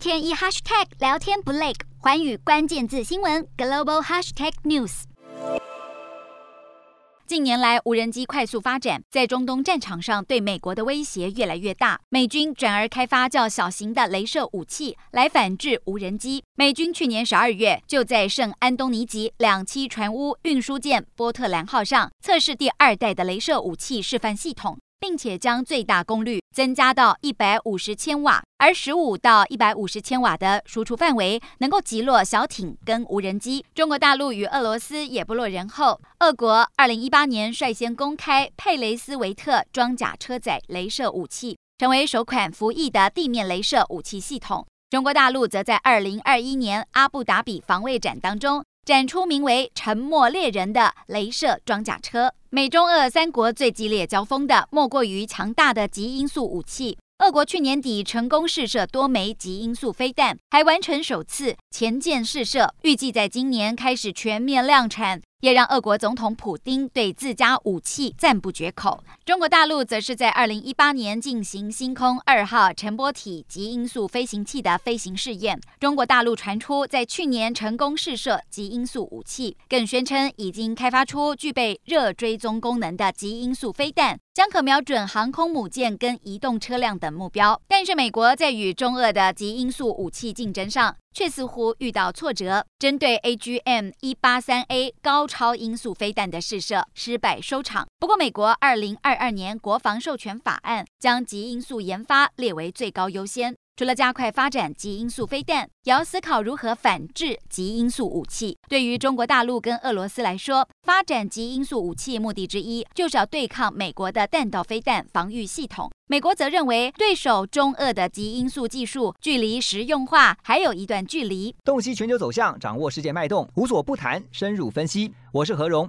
天一 hashtag 聊天不累，寰宇关键字新闻 global hashtag news。近年来，无人机快速发展，在中东战场上对美国的威胁越来越大。美军转而开发较小型的镭射武器来反制无人机。美军去年十二月就在圣安东尼级两栖船坞运输舰波特兰号上测试第二代的镭射武器示范系统。并且将最大功率增加到一百五十千瓦，而十五到一百五十千瓦的输出范围能够击落小艇跟无人机。中国大陆与俄罗斯也不落人后，俄国二零一八年率先公开佩雷斯维特装甲车载镭射武器，成为首款服役的地面镭射武器系统。中国大陆则在二零二一年阿布达比防卫展当中。展出名为“沉默猎人”的镭射装甲车。美中俄三国最激烈交锋的，莫过于强大的极音速武器。俄国去年底成功试射多枚极音速飞弹，还完成首次潜舰试射，预计在今年开始全面量产。也让俄国总统普丁对自家武器赞不绝口。中国大陆则是在二零一八年进行星空二号乘波体极音速飞行器的飞行试验。中国大陆传出在去年成功试射极音速武器，更宣称已经开发出具备热追踪功能的极音速飞弹，将可瞄准航空母舰跟移动车辆等目标。但是美国在与中俄的极音速武器竞争上，却似乎遇到挫折，针对 AGM 一八三 A 高超音速飞弹的试射失败收场。不过，美国二零二二年国防授权法案将极音速研发列为最高优先。除了加快发展极音速飞弹，也要思考如何反制极音速武器。对于中国大陆跟俄罗斯来说，发展极音速武器目的之一就是要对抗美国的弹道飞弹防御系统。美国则认为，对手中俄的极音速技术距离实用化还有一段距离。洞悉全球走向，掌握世界脉动，无所不谈，深入分析。我是何荣。